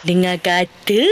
Dengar kata.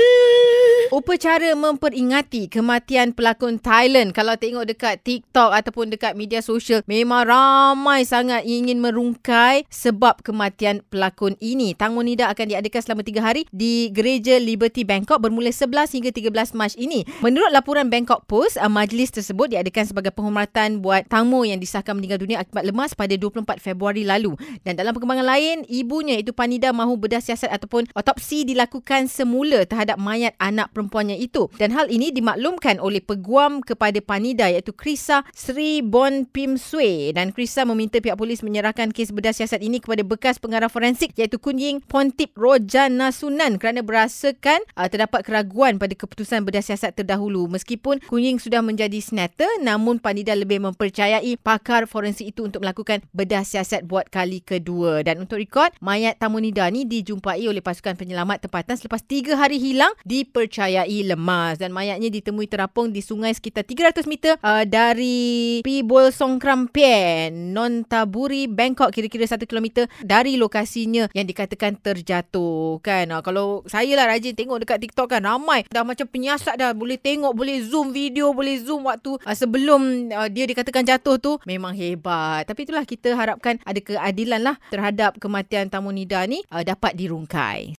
Upacara memperingati kematian pelakon Thailand kalau tengok dekat TikTok ataupun dekat media sosial memang ramai sangat ingin merungkai sebab kematian pelakon ini. Tang Monida akan diadakan selama 3 hari di Gereja Liberty Bangkok bermula 11 hingga 13 Mac ini. Menurut laporan Bangkok Post, uh, majlis tersebut diadakan sebagai penghormatan buat tamu yang disahkan meninggal dunia akibat lemas pada 24 Februari lalu. Dan dalam perkembangan lain, ibunya iaitu Panida mahu bedah siasat ataupun otopsi dilakukan semula terhadap mayat anak perempuannya itu. Dan hal ini dimaklumkan oleh peguam kepada Panida iaitu Krisa Sri Bon Pim Sue. Dan Krisa meminta pihak polis menyerahkan kes bedah siasat ini kepada bekas pengarah forensik iaitu Kunying Pontip Rojana Sunan kerana berasakan uh, terdapat keraguan pada keputusan bedah siasat terdahulu. Meskipun Kunying sudah menjadi senator namun Panida lebih mempercayai pakar forensik itu untuk melakukan bedah siasat buat kali kedua. Dan untuk rekod, mayat Tamunida ni dijumpai oleh pasukan penyelamat tempatan selepas tiga hari hilang dipercayai lemas dan mayatnya ditemui terapung di sungai sekitar 300 meter uh, dari Pibol Songkram Pien, Nontaburi, Bangkok kira-kira 1 km dari lokasinya yang dikatakan terjatuh kan. Uh, kalau saya lah rajin tengok dekat TikTok kan ramai dah macam penyiasat dah boleh tengok, boleh zoom video, boleh zoom waktu uh, sebelum uh, dia dikatakan jatuh tu memang hebat. Tapi itulah kita harapkan ada keadilan lah terhadap kematian Tamunida ni uh, dapat dirungkai.